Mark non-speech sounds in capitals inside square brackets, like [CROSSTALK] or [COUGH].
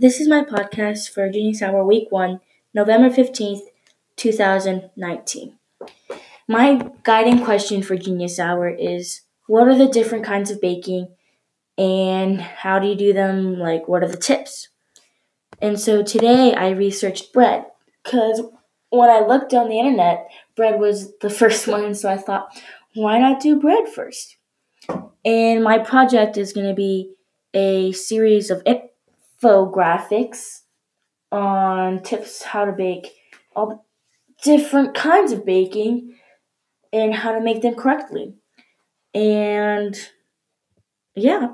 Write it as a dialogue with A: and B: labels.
A: This is my podcast for Genius Hour Week 1, November 15th, 2019. My guiding question for Genius Hour is What are the different kinds of baking and how do you do them? Like, what are the tips? And so today I researched bread because when I looked on the internet, bread was the [LAUGHS] first one, so I thought, why not do bread first? And my project is going to be a series of infographics on tips how to bake all different kinds of baking and how to make them correctly. And yeah,